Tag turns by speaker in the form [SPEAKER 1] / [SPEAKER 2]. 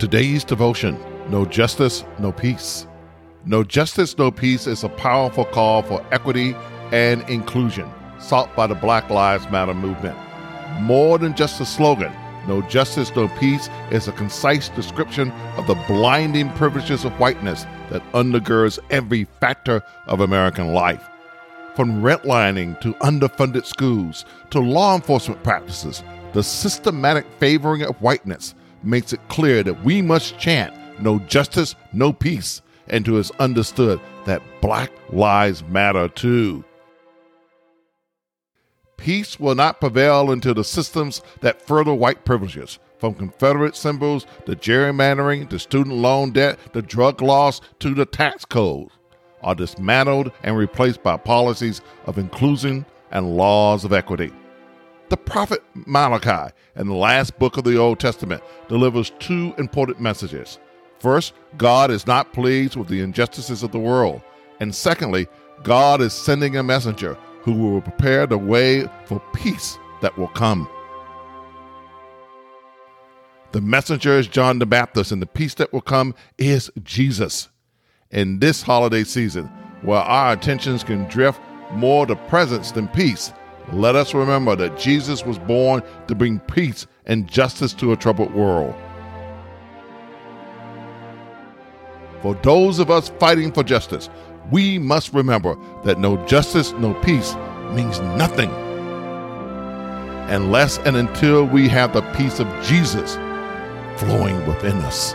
[SPEAKER 1] Today's devotion No Justice, No Peace. No Justice, No Peace is a powerful call for equity and inclusion sought by the Black Lives Matter movement. More than just a slogan, No Justice, No Peace is a concise description of the blinding privileges of whiteness that undergirds every factor of American life. From redlining to underfunded schools to law enforcement practices, the systematic favoring of whiteness makes it clear that we must chant no justice, no peace, and to us understood that black lives matter too. Peace will not prevail until the systems that further white privileges, from Confederate symbols to gerrymandering to student loan debt to drug laws to the tax code, are dismantled and replaced by policies of inclusion and laws of equity. The prophet Malachi, in the last book of the Old Testament, delivers two important messages. First, God is not pleased with the injustices of the world. And secondly, God is sending a messenger who will prepare the way for peace that will come. The messenger is John the Baptist, and the peace that will come is Jesus. In this holiday season, where our attentions can drift more to presents than peace, let us remember that Jesus was born to bring peace and justice to a troubled world. For those of us fighting for justice, we must remember that no justice, no peace means nothing unless and until we have the peace of Jesus flowing within us.